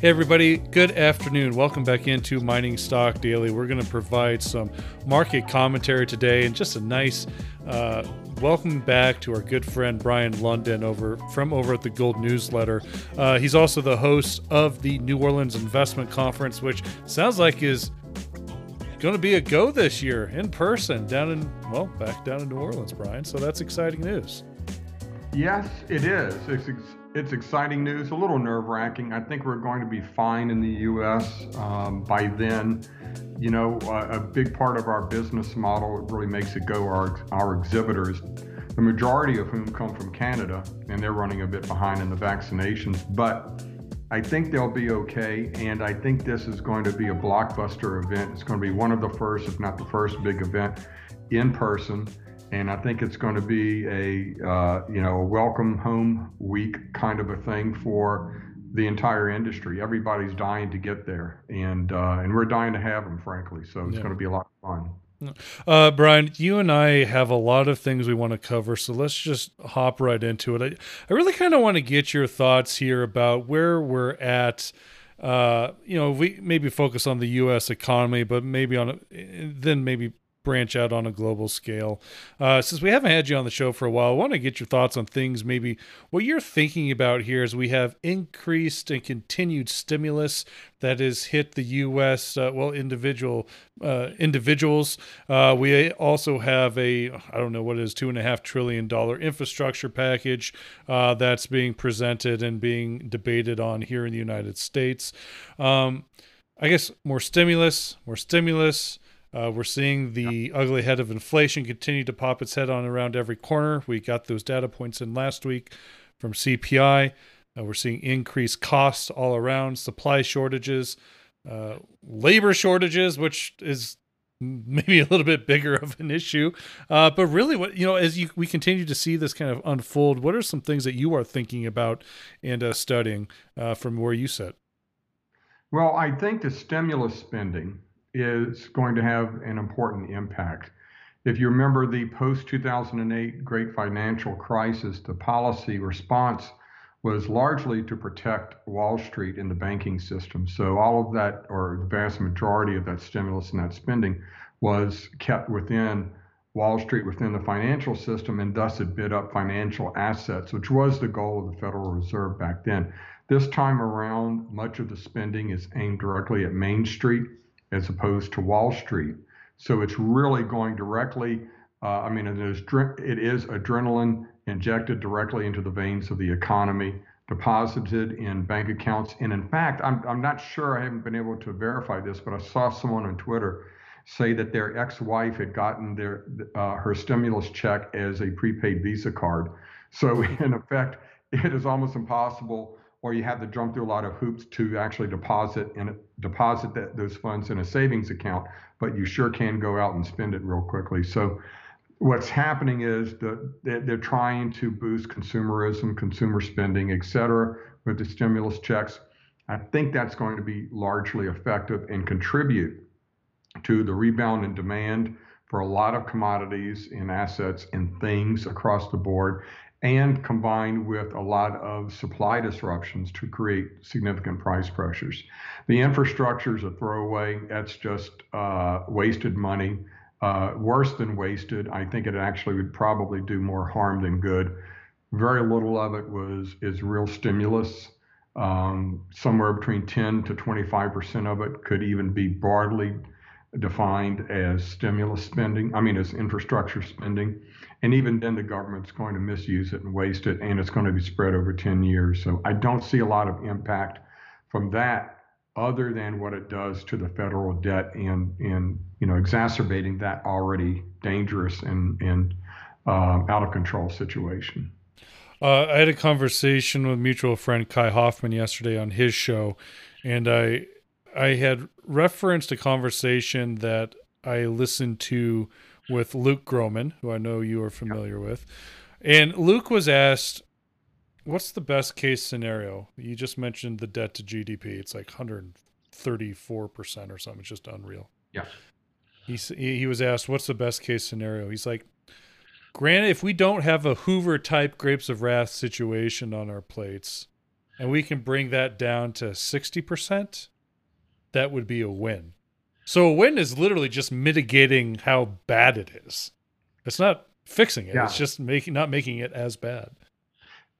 Hey, everybody, good afternoon. Welcome back into Mining Stock Daily. We're going to provide some market commentary today and just a nice uh, welcome back to our good friend Brien Lundin over from over at the Gold Newsletter. Uh, he's also the host of the New Orleans Investment Conference, which sounds like is going to be a go this year in person down in well back down in New Orleans, Brien. So that's exciting news. Yes, it is. It's it's exciting news. A little nerve wracking. I think we're going to be fine in the U.S. Um, by then. You know, uh, a big part of our business model—it really makes it go. Our our exhibitors, the majority of whom come from Canada, and they're running a bit behind in the vaccinations, but. I think they'll be okay, and I think this is going to be a blockbuster event. It's going to be one of the first, if not the first, big event in person and I think it's going to be a uh, you know a welcome home week kind of a thing for the entire industry. Everybody's dying to get there, and uh, and we're dying to have them, frankly. So it's yeah. going to be a lot of fun. Uh, Brien, you and I have a lot of things we want to cover, so let's just hop right into it. I, I really kind of want to get your thoughts here about where we're at. Uh, you know, we maybe focus on the U.S. economy, but maybe on then maybe branch out on a global scale. Uh, since we haven't had you on the show for a while, I want to get your thoughts on things, maybe what you're thinking about here as we have increased and continued stimulus that has hit the U.S. Uh, well, individual uh, individuals. Uh, we also have a I don't know what it is two and a half trillion dollar infrastructure package uh, that's being presented and being debated on here in the United States. Um, I guess more stimulus, more stimulus. Uh, we're seeing the ugly head of inflation continue to pop its head on around every corner. We got those data points in last week from CPI. Uh, we're seeing increased costs all around, supply shortages, uh, labor shortages, which is maybe a little bit bigger of an issue. Uh, but really, what you know, as you, we continue to see this kind of unfold, what are some things that you are thinking about and uh, studying uh, from where you sit? Well, I think the stimulus spending is going to have an important impact. If you remember the post 2008 great financial crisis, the policy response was largely to protect Wall Street and the banking system. So all of that, or the vast majority of that stimulus and that spending, was kept within Wall Street, within the financial system, and thus it bid up financial assets, which was the goal of the Federal Reserve back then. This time around, much of the spending is aimed directly at Main Street as opposed to Wall Street. So it's really going directly. Uh, I mean, it is, it is adrenaline injected directly into the veins of the economy, deposited in bank accounts. And in fact, I'm, I'm not sure, I haven't been able to verify this, but I saw someone on Twitter say that their ex-wife had gotten their uh, her stimulus check as a prepaid Visa card. So in effect, it is almost impossible or you have to jump through a lot of hoops to actually deposit and deposit that, those funds in a savings account, but you sure can go out and spend it real quickly. So what's happening is that they're trying to boost consumerism, consumer spending, et cetera, with the stimulus checks. I think that's going to be largely effective and contribute to the rebound in demand for a lot of commodities and assets and things across the board and combined with a lot of supply disruptions to create significant price pressures. The infrastructure is a throwaway. That's just uh, wasted money. Uh, worse than wasted. I think it actually would probably do more harm than good. Very little of it was is real stimulus. Um, somewhere between 10 to 25 percent of it could even be broadly defined as stimulus spending. I mean, as infrastructure spending. And even then, the government's going to misuse it and waste it, and it's going to be spread over 10 years. So I don't see a lot of impact from that other than what it does to the federal debt and, and you know, exacerbating that already dangerous and, and uh, out of control situation. Uh, I had a conversation with mutual friend Kai Hoffman yesterday on his show, and I I had referenced a conversation that I listened to with Luke Gromen, who I know you are familiar with. And Luke was asked, What's the best case scenario? You just mentioned the debt to GDP. It's like 134% or something. It's just unreal. Yeah. He, he was asked, What's the best case scenario? He's like, Granted, if we don't have a Hoover type grapes of wrath situation on our plates, and we can bring that down to 60%, that would be a win. So a win is literally just mitigating how bad it is. It's not fixing it. Yeah. It's just making not making it as bad.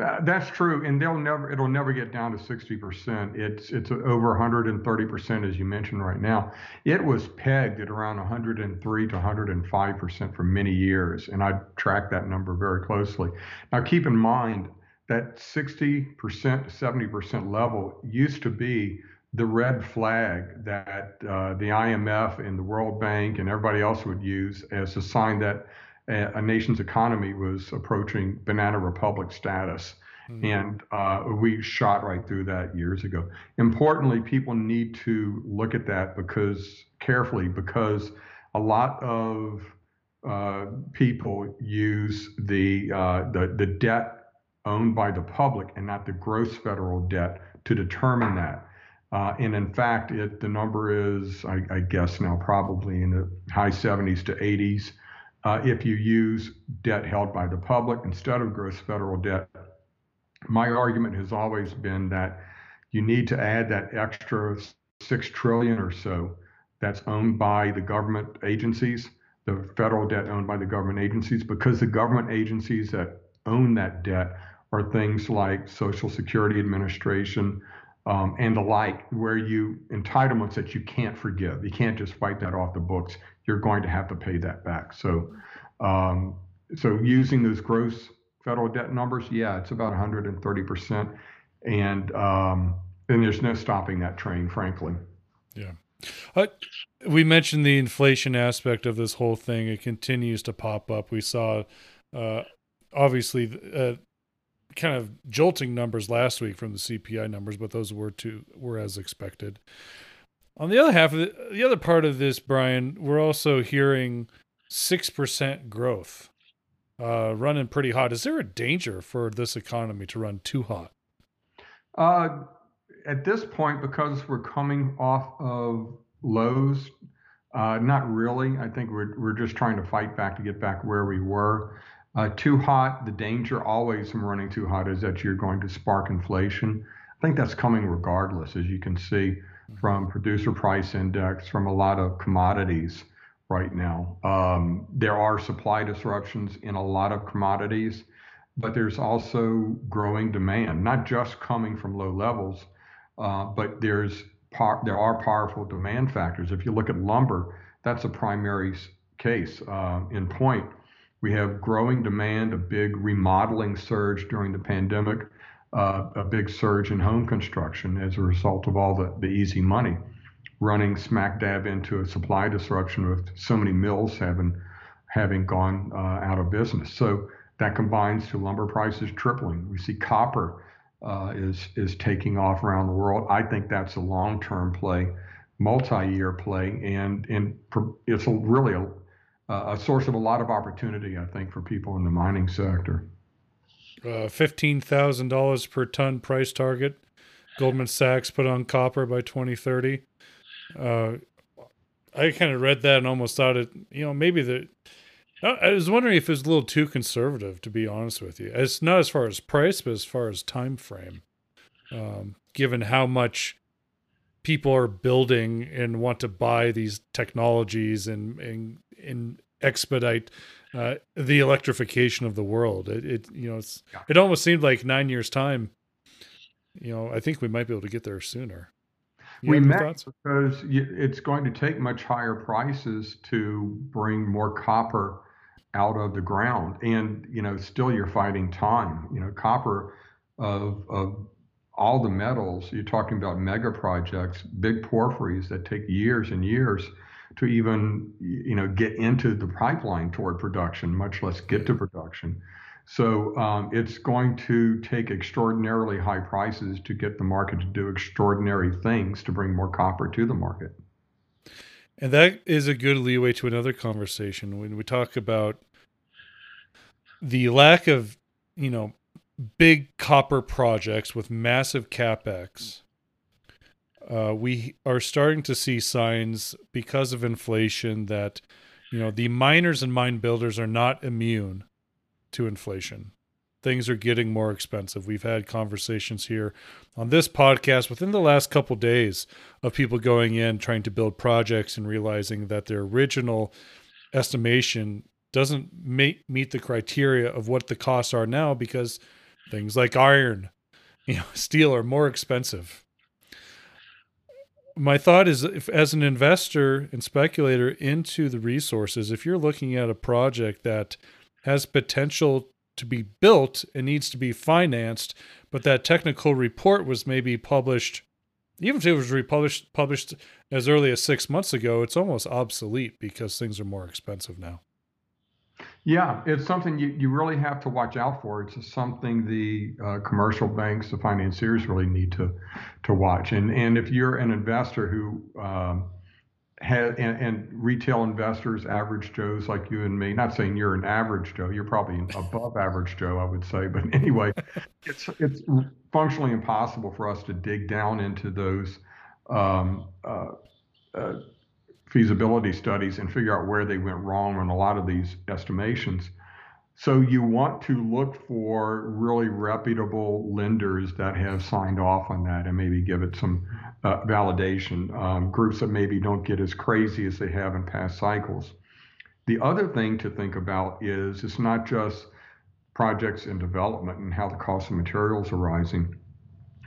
Uh, that's true, and they'll never. It'll never get down to sixty percent. It's it's over one hundred and thirty percent, as you mentioned right now. It was pegged at around one hundred and three to one hundred and five percent for many years, and I tracked that number very closely. Now, keep in mind that sixty percent to seventy percent level used to be the red flag that uh, the IMF and the World Bank and everybody else would use as a sign that a, a nation's economy was approaching banana republic status. Mm-hmm. And uh, we shot right through that years ago. Importantly, people need to look at that because carefully because a lot of uh, people use the, uh, the the debt owned by the public and not the gross federal debt to determine that. Uh, and in fact, it, the number is, I, I, guess now, probably in the high 70s to 80s. Uh, if you use debt held by the public instead of gross federal debt, my argument has always been that you need to add that extra six trillion or so that's owned by the government agencies, the federal debt owned by the government agencies, because the government agencies that own that debt are things like Social Security Administration, um, and the like, where you entitlements that you can't forgive. You can't just fight that off the books. You're going to have to pay that back. So, um, so using those gross federal debt numbers, yeah, it's about 130 percent, and um, and there's no stopping that train, frankly. Yeah. Uh, we mentioned the inflation aspect of this whole thing. It continues to pop up. We saw, uh, obviously, uh, kind of jolting numbers last week from the CPI numbers, but those were too were as expected. On the other half of the, the other part of this, Brien, we're also hearing six percent growth, uh, running pretty hot. Is there a danger for this economy to run too hot? Uh, at this point, because we're coming off of lows, uh, not really. I think we're we're just trying to fight back to get back where we were. Uh, too hot, the danger always from running too hot is that you're going to spark inflation. I think that's coming regardless, as you can see from producer price index, from a lot of commodities right now. Um, there are supply disruptions in a lot of commodities, but there's also growing demand, not just coming from low levels, uh, but there's par- there are powerful demand factors. If you look at lumber, that's a primary case uh, in point we have growing demand, a big remodeling surge during the pandemic, uh, a big surge in home construction as a result of all the, the easy money, running smack dab into a supply disruption with so many mills having having gone uh, out of business. So that combines to lumber prices tripling. We see copper uh, is is taking off around the world. I think that's a long-term play, multi-year play, and and it's a, really a a source of a lot of opportunity, I think, for people in the mining sector. Uh, Fifteen thousand dollars per ton price target. Goldman Sachs put on copper by 2030. Uh, I kind of read that and almost thought it, you know, maybe the. I was wondering if it was a little too conservative, to be honest with you. It's not as far as price, but as far as time frame. Um, given how much people are building and want to buy these technologies and and, and expedite uh, the electrification of the world. It, it you know it's yeah. it almost seemed like nine years time. You know, I think we might be able to get there sooner. You we met thoughts? because it's going to take much higher prices to bring more copper out of the ground, and you know, still you're fighting time. You know, copper of of all the metals, you're talking about mega projects, big porphyries that take years and years to even you know get into the pipeline toward production, much less get to production. So um, it's going to take extraordinarily high prices to get the market to do extraordinary things to bring more copper to the market. And that is a good leeway to another conversation when we talk about the lack of, you know, big copper projects with massive capex. Uh, we are starting to see signs because of inflation that you know the miners and mine builders are not immune to inflation. things are getting more expensive. We've had conversations here on this podcast within the last couple of days of people going in trying to build projects and realizing that their original estimation doesn't meet meet the criteria of what the costs are now because things like iron, you know, steel are more expensive. My thought is if as an investor and speculator into the resources, if you're looking at a project that has potential to be built and needs to be financed, but that technical report was maybe published even if it was republished published as early as six months ago, it's almost obsolete because things are more expensive now. Yeah, it's something you, you really have to watch out for. It's something the uh, commercial banks, the financiers really need to to watch. And and if you're an investor who um, has and, and, retail investors, average Joes like you and me, not saying you're an average Joe, you're probably above average Joe, I would say. But anyway, it's it's functionally impossible for us to dig down into those. Um, uh, uh, feasibility studies and figure out where they went wrong on a lot of these estimations. So you want to look for really reputable lenders that have signed off on that and maybe give it some uh, validation. Um, groups that maybe don't get as crazy as they have in past cycles. The other thing to think about is it's not just projects in development and how the cost of materials are rising,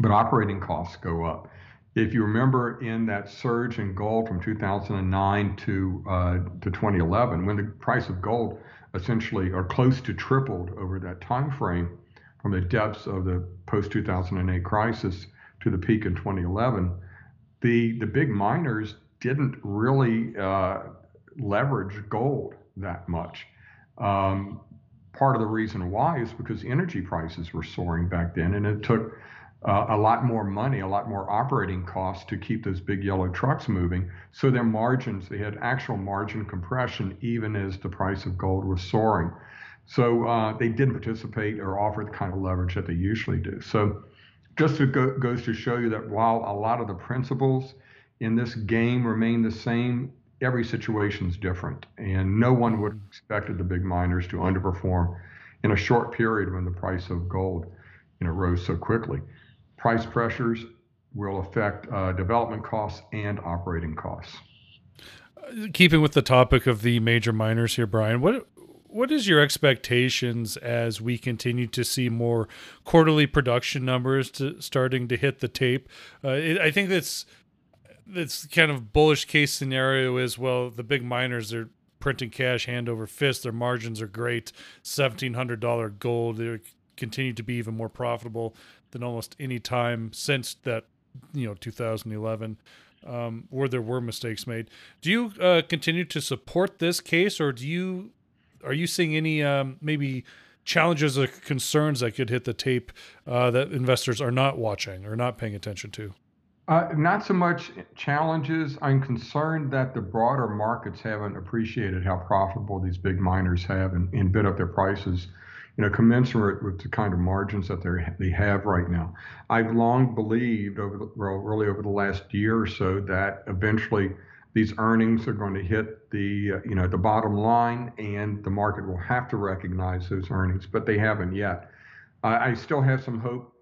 but operating costs go up. If you remember in that surge in gold from 2009 to uh, to 2011, when the price of gold essentially or close to tripled over that time frame, from the depths of the post 2008 crisis to the peak in 2011, the the big miners didn't really uh, leverage gold that much. Um, part of the reason why is because energy prices were soaring back then, and it took uh, a lot more money, a lot more operating costs to keep those big yellow trucks moving. So their margins, they had actual margin compression even as the price of gold was soaring. So uh, they didn't participate or offer the kind of leverage that they usually do. So just to go, goes to show you that while a lot of the principles in this game remain the same, every situation is different. And no one would have expected the big miners to underperform in a short period when the price of gold you know, rose so quickly price pressures will affect uh, development costs and operating costs. Keeping with the topic of the major miners here, Brien, what what is your expectations as we continue to see more quarterly production numbers to, starting to hit the tape? Uh, it, I think that's that's kind of bullish case scenario is well the big miners are printing cash hand over fist their margins are great $1700 gold they continue to be even more profitable than almost any time since that you know 2011 um, where there were mistakes made. Do you uh, continue to support this case, or do you are you seeing any um, maybe challenges or concerns that could hit the tape uh, that investors are not watching or not paying attention to? Uh, not so much challenges. I'm concerned that the broader markets haven't appreciated how profitable these big miners have and, and bid up their prices you know, commensurate with the kind of margins that they they have right now. I've long believed over the, well, really over the last year or so that eventually these earnings are going to hit the uh, you know the bottom line, and the market will have to recognize those earnings, but they haven't yet. I still have some hope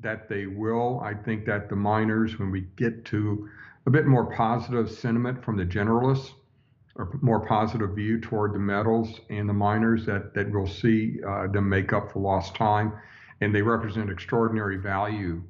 that they will. I think that the miners, when we get to a bit more positive sentiment from the generalists, or more positive view toward the metals and the miners that, that we'll see uh, them make up for lost time. And they represent extraordinary value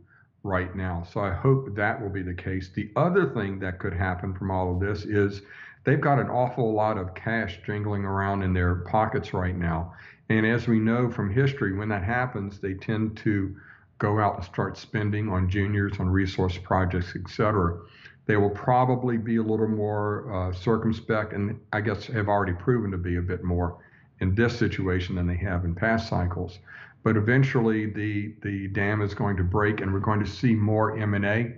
right now. So I hope that will be the case. The other thing that could happen from all of this is they've got an awful lot of cash jingling around in their pockets right now. And as we know from history, when that happens, they tend to go out and start spending on juniors, on resource projects, et cetera. They will probably be a little more uh, circumspect, and I guess have already proven to be a bit more in this situation than they have in past cycles. But eventually, the the dam is going to break, and we're going to see more M&A,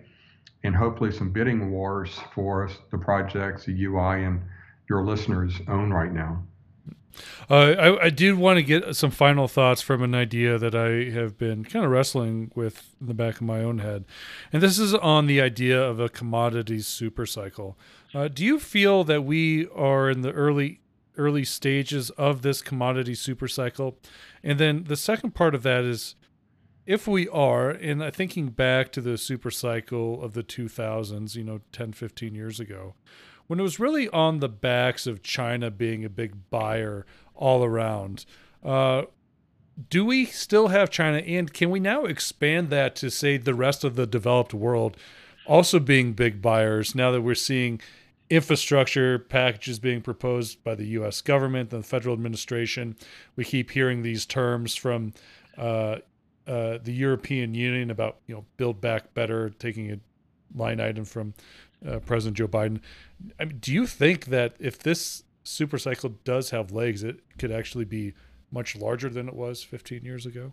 and hopefully some bidding wars for the projects the UI and your listeners own right now. Uh, I, I do want to get some final thoughts from an idea that I have been kind of wrestling with in the back of my own head. And this is on the idea of a commodities super cycle. Uh, do you feel that we are in the early early stages of this commodity super cycle? And then the second part of that is if we are, and I thinking back to the super cycle of the 2000s, you know, 10, 15 years ago, when it was really on the backs of China being a big buyer all around. Uh, do we still have China, and can we now expand that to say the rest of the developed world also being big buyers now that we're seeing infrastructure packages being proposed by the U.S. government and the federal administration? We keep hearing these terms from uh, uh, the European Union about you know build back better, taking a line item from uh, President Joe Biden. I mean, do you think that if this super cycle does have legs, it could actually be much larger than it was 15 years ago?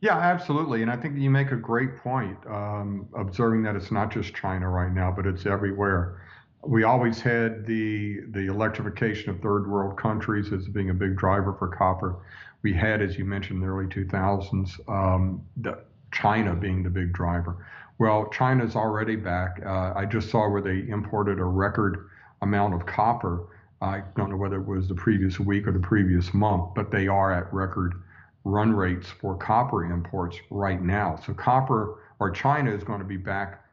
Yeah, absolutely. And I think you make a great point, um, observing that it's not just China right now, but it's everywhere. We always had the the electrification of third world countries as being a big driver for copper. We had, as you mentioned, in the early 2000s, um, the, China being the big driver. Well, China's already back. Uh, I just saw where they imported a record amount of copper I don't know whether it was the previous week or the previous month, but they are at record run rates for copper imports right now. So copper or China is going to be back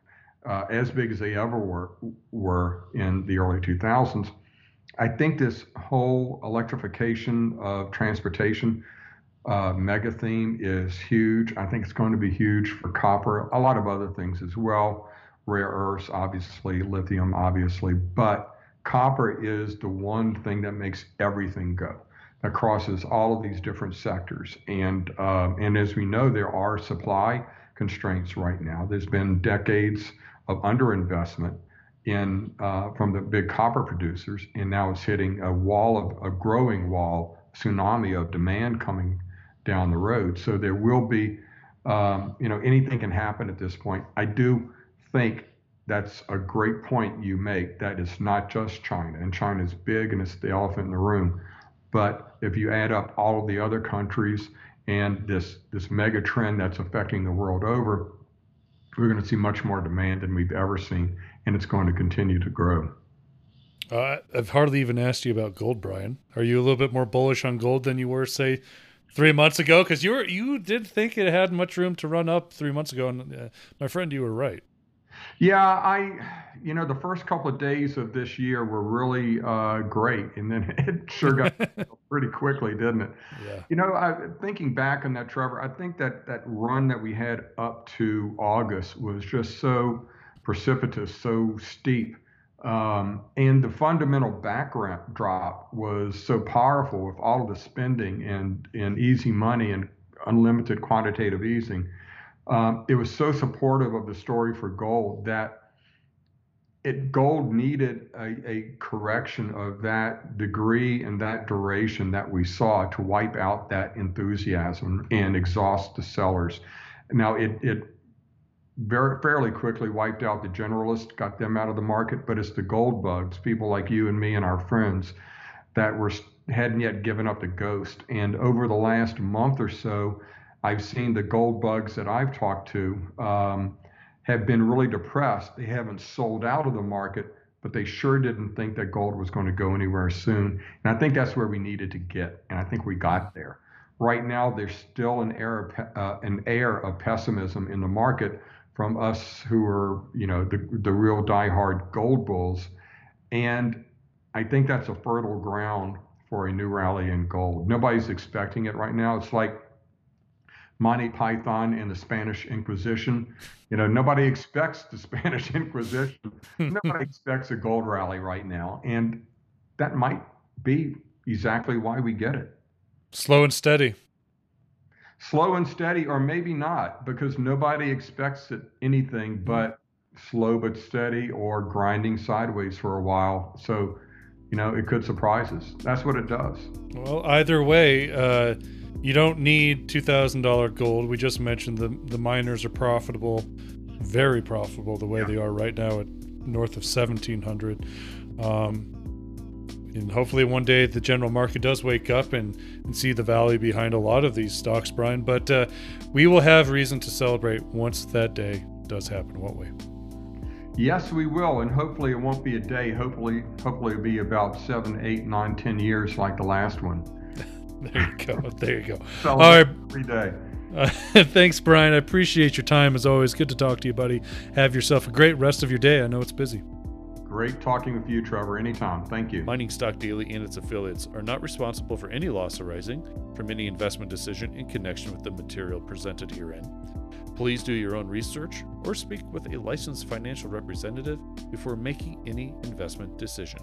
uh, as big as they ever were were in the early 2000s. I think this whole electrification of transportation uh, mega theme is huge. I think it's going to be huge for copper, a lot of other things as well, rare earths, obviously, lithium, obviously, but copper is the one thing that makes everything go that crosses all of these different sectors. And um, and as we know there are supply constraints right now. There's been decades of underinvestment in uh, from the big copper producers and now it's hitting a wall of a growing wall tsunami of demand coming down the road so there will be um, you know anything can happen at this point i do think that's a great point you make that it's not just China, and China is big and it's the elephant in the room. But if you add up all of the other countries and this this mega trend that's affecting the world over, we're going to see much more demand than we've ever seen, and it's going to continue to grow. Uh, I've hardly even asked you about gold, Brien. Are you a little bit more bullish on gold than you were, say, three months ago? Because you were you did think it had much room to run up three months ago, and uh, my friend, you were right. Yeah, I, you know, the first couple of days of this year were really uh, great, and then it sure got pretty quickly, didn't it? Yeah. You know, I, thinking back on that, Trevor, I think that that run that we had up to August was just so precipitous, so steep, um, and the fundamental background drop was so powerful with all of the spending and and easy money and unlimited quantitative easing um, it was so supportive of the story for gold that it gold needed a, a, correction of that degree and that duration that we saw to wipe out that enthusiasm and exhaust the sellers. Now it it very fairly quickly wiped out the generalists, got them out of the market, but it's the gold bugs, people like you and me and our friends, that were hadn't yet given up the ghost. And over the last month or so, I've seen the gold bugs that I've talked to um, have been really depressed. They haven't sold out of the market, but they sure didn't think that gold was going to go anywhere soon. And I think that's where we needed to get, and I think we got there. Right now, there's still an air uh, an air of pessimism in the market from us who are, you know, the the real diehard gold bulls, and I think that's a fertile ground for a new rally in gold. Nobody's expecting it right now. It's like Monty Python and the Spanish Inquisition. You know, nobody expects the Spanish Inquisition. nobody expects a gold rally right now. And that might be exactly why we get it. Slow and steady. Slow and steady, or maybe not, because nobody expects it anything mm-hmm. but slow but steady or grinding sideways for a while. So, you know, it could surprise us. That's what it does. Well, either way, uh, you don't need $2,000 gold. We just mentioned the, the miners are profitable, very profitable the way yeah. they are right now at north of 1700 um, and hopefully one day the general market does wake up and, and see the value behind a lot of these stocks, Brien. But uh, we will have reason to celebrate once that day does happen, won't we? Yes, we will, and hopefully it won't be a day. Hopefully, hopefully it'll be about seven, eight, nine, ten years like the last one. there you go. There you go. All right. Every day. Uh, thanks, Brien. I appreciate your time as always. Good to talk to you, buddy. Have yourself a great rest of your day. I know it's busy. Great talking with you, Trevor. Anytime. Thank you. Mining Stock Daily and its affiliates are not responsible for any loss arising from any investment decision in connection with the material presented herein. Please do your own research or speak with a licensed financial representative before making any investment decision.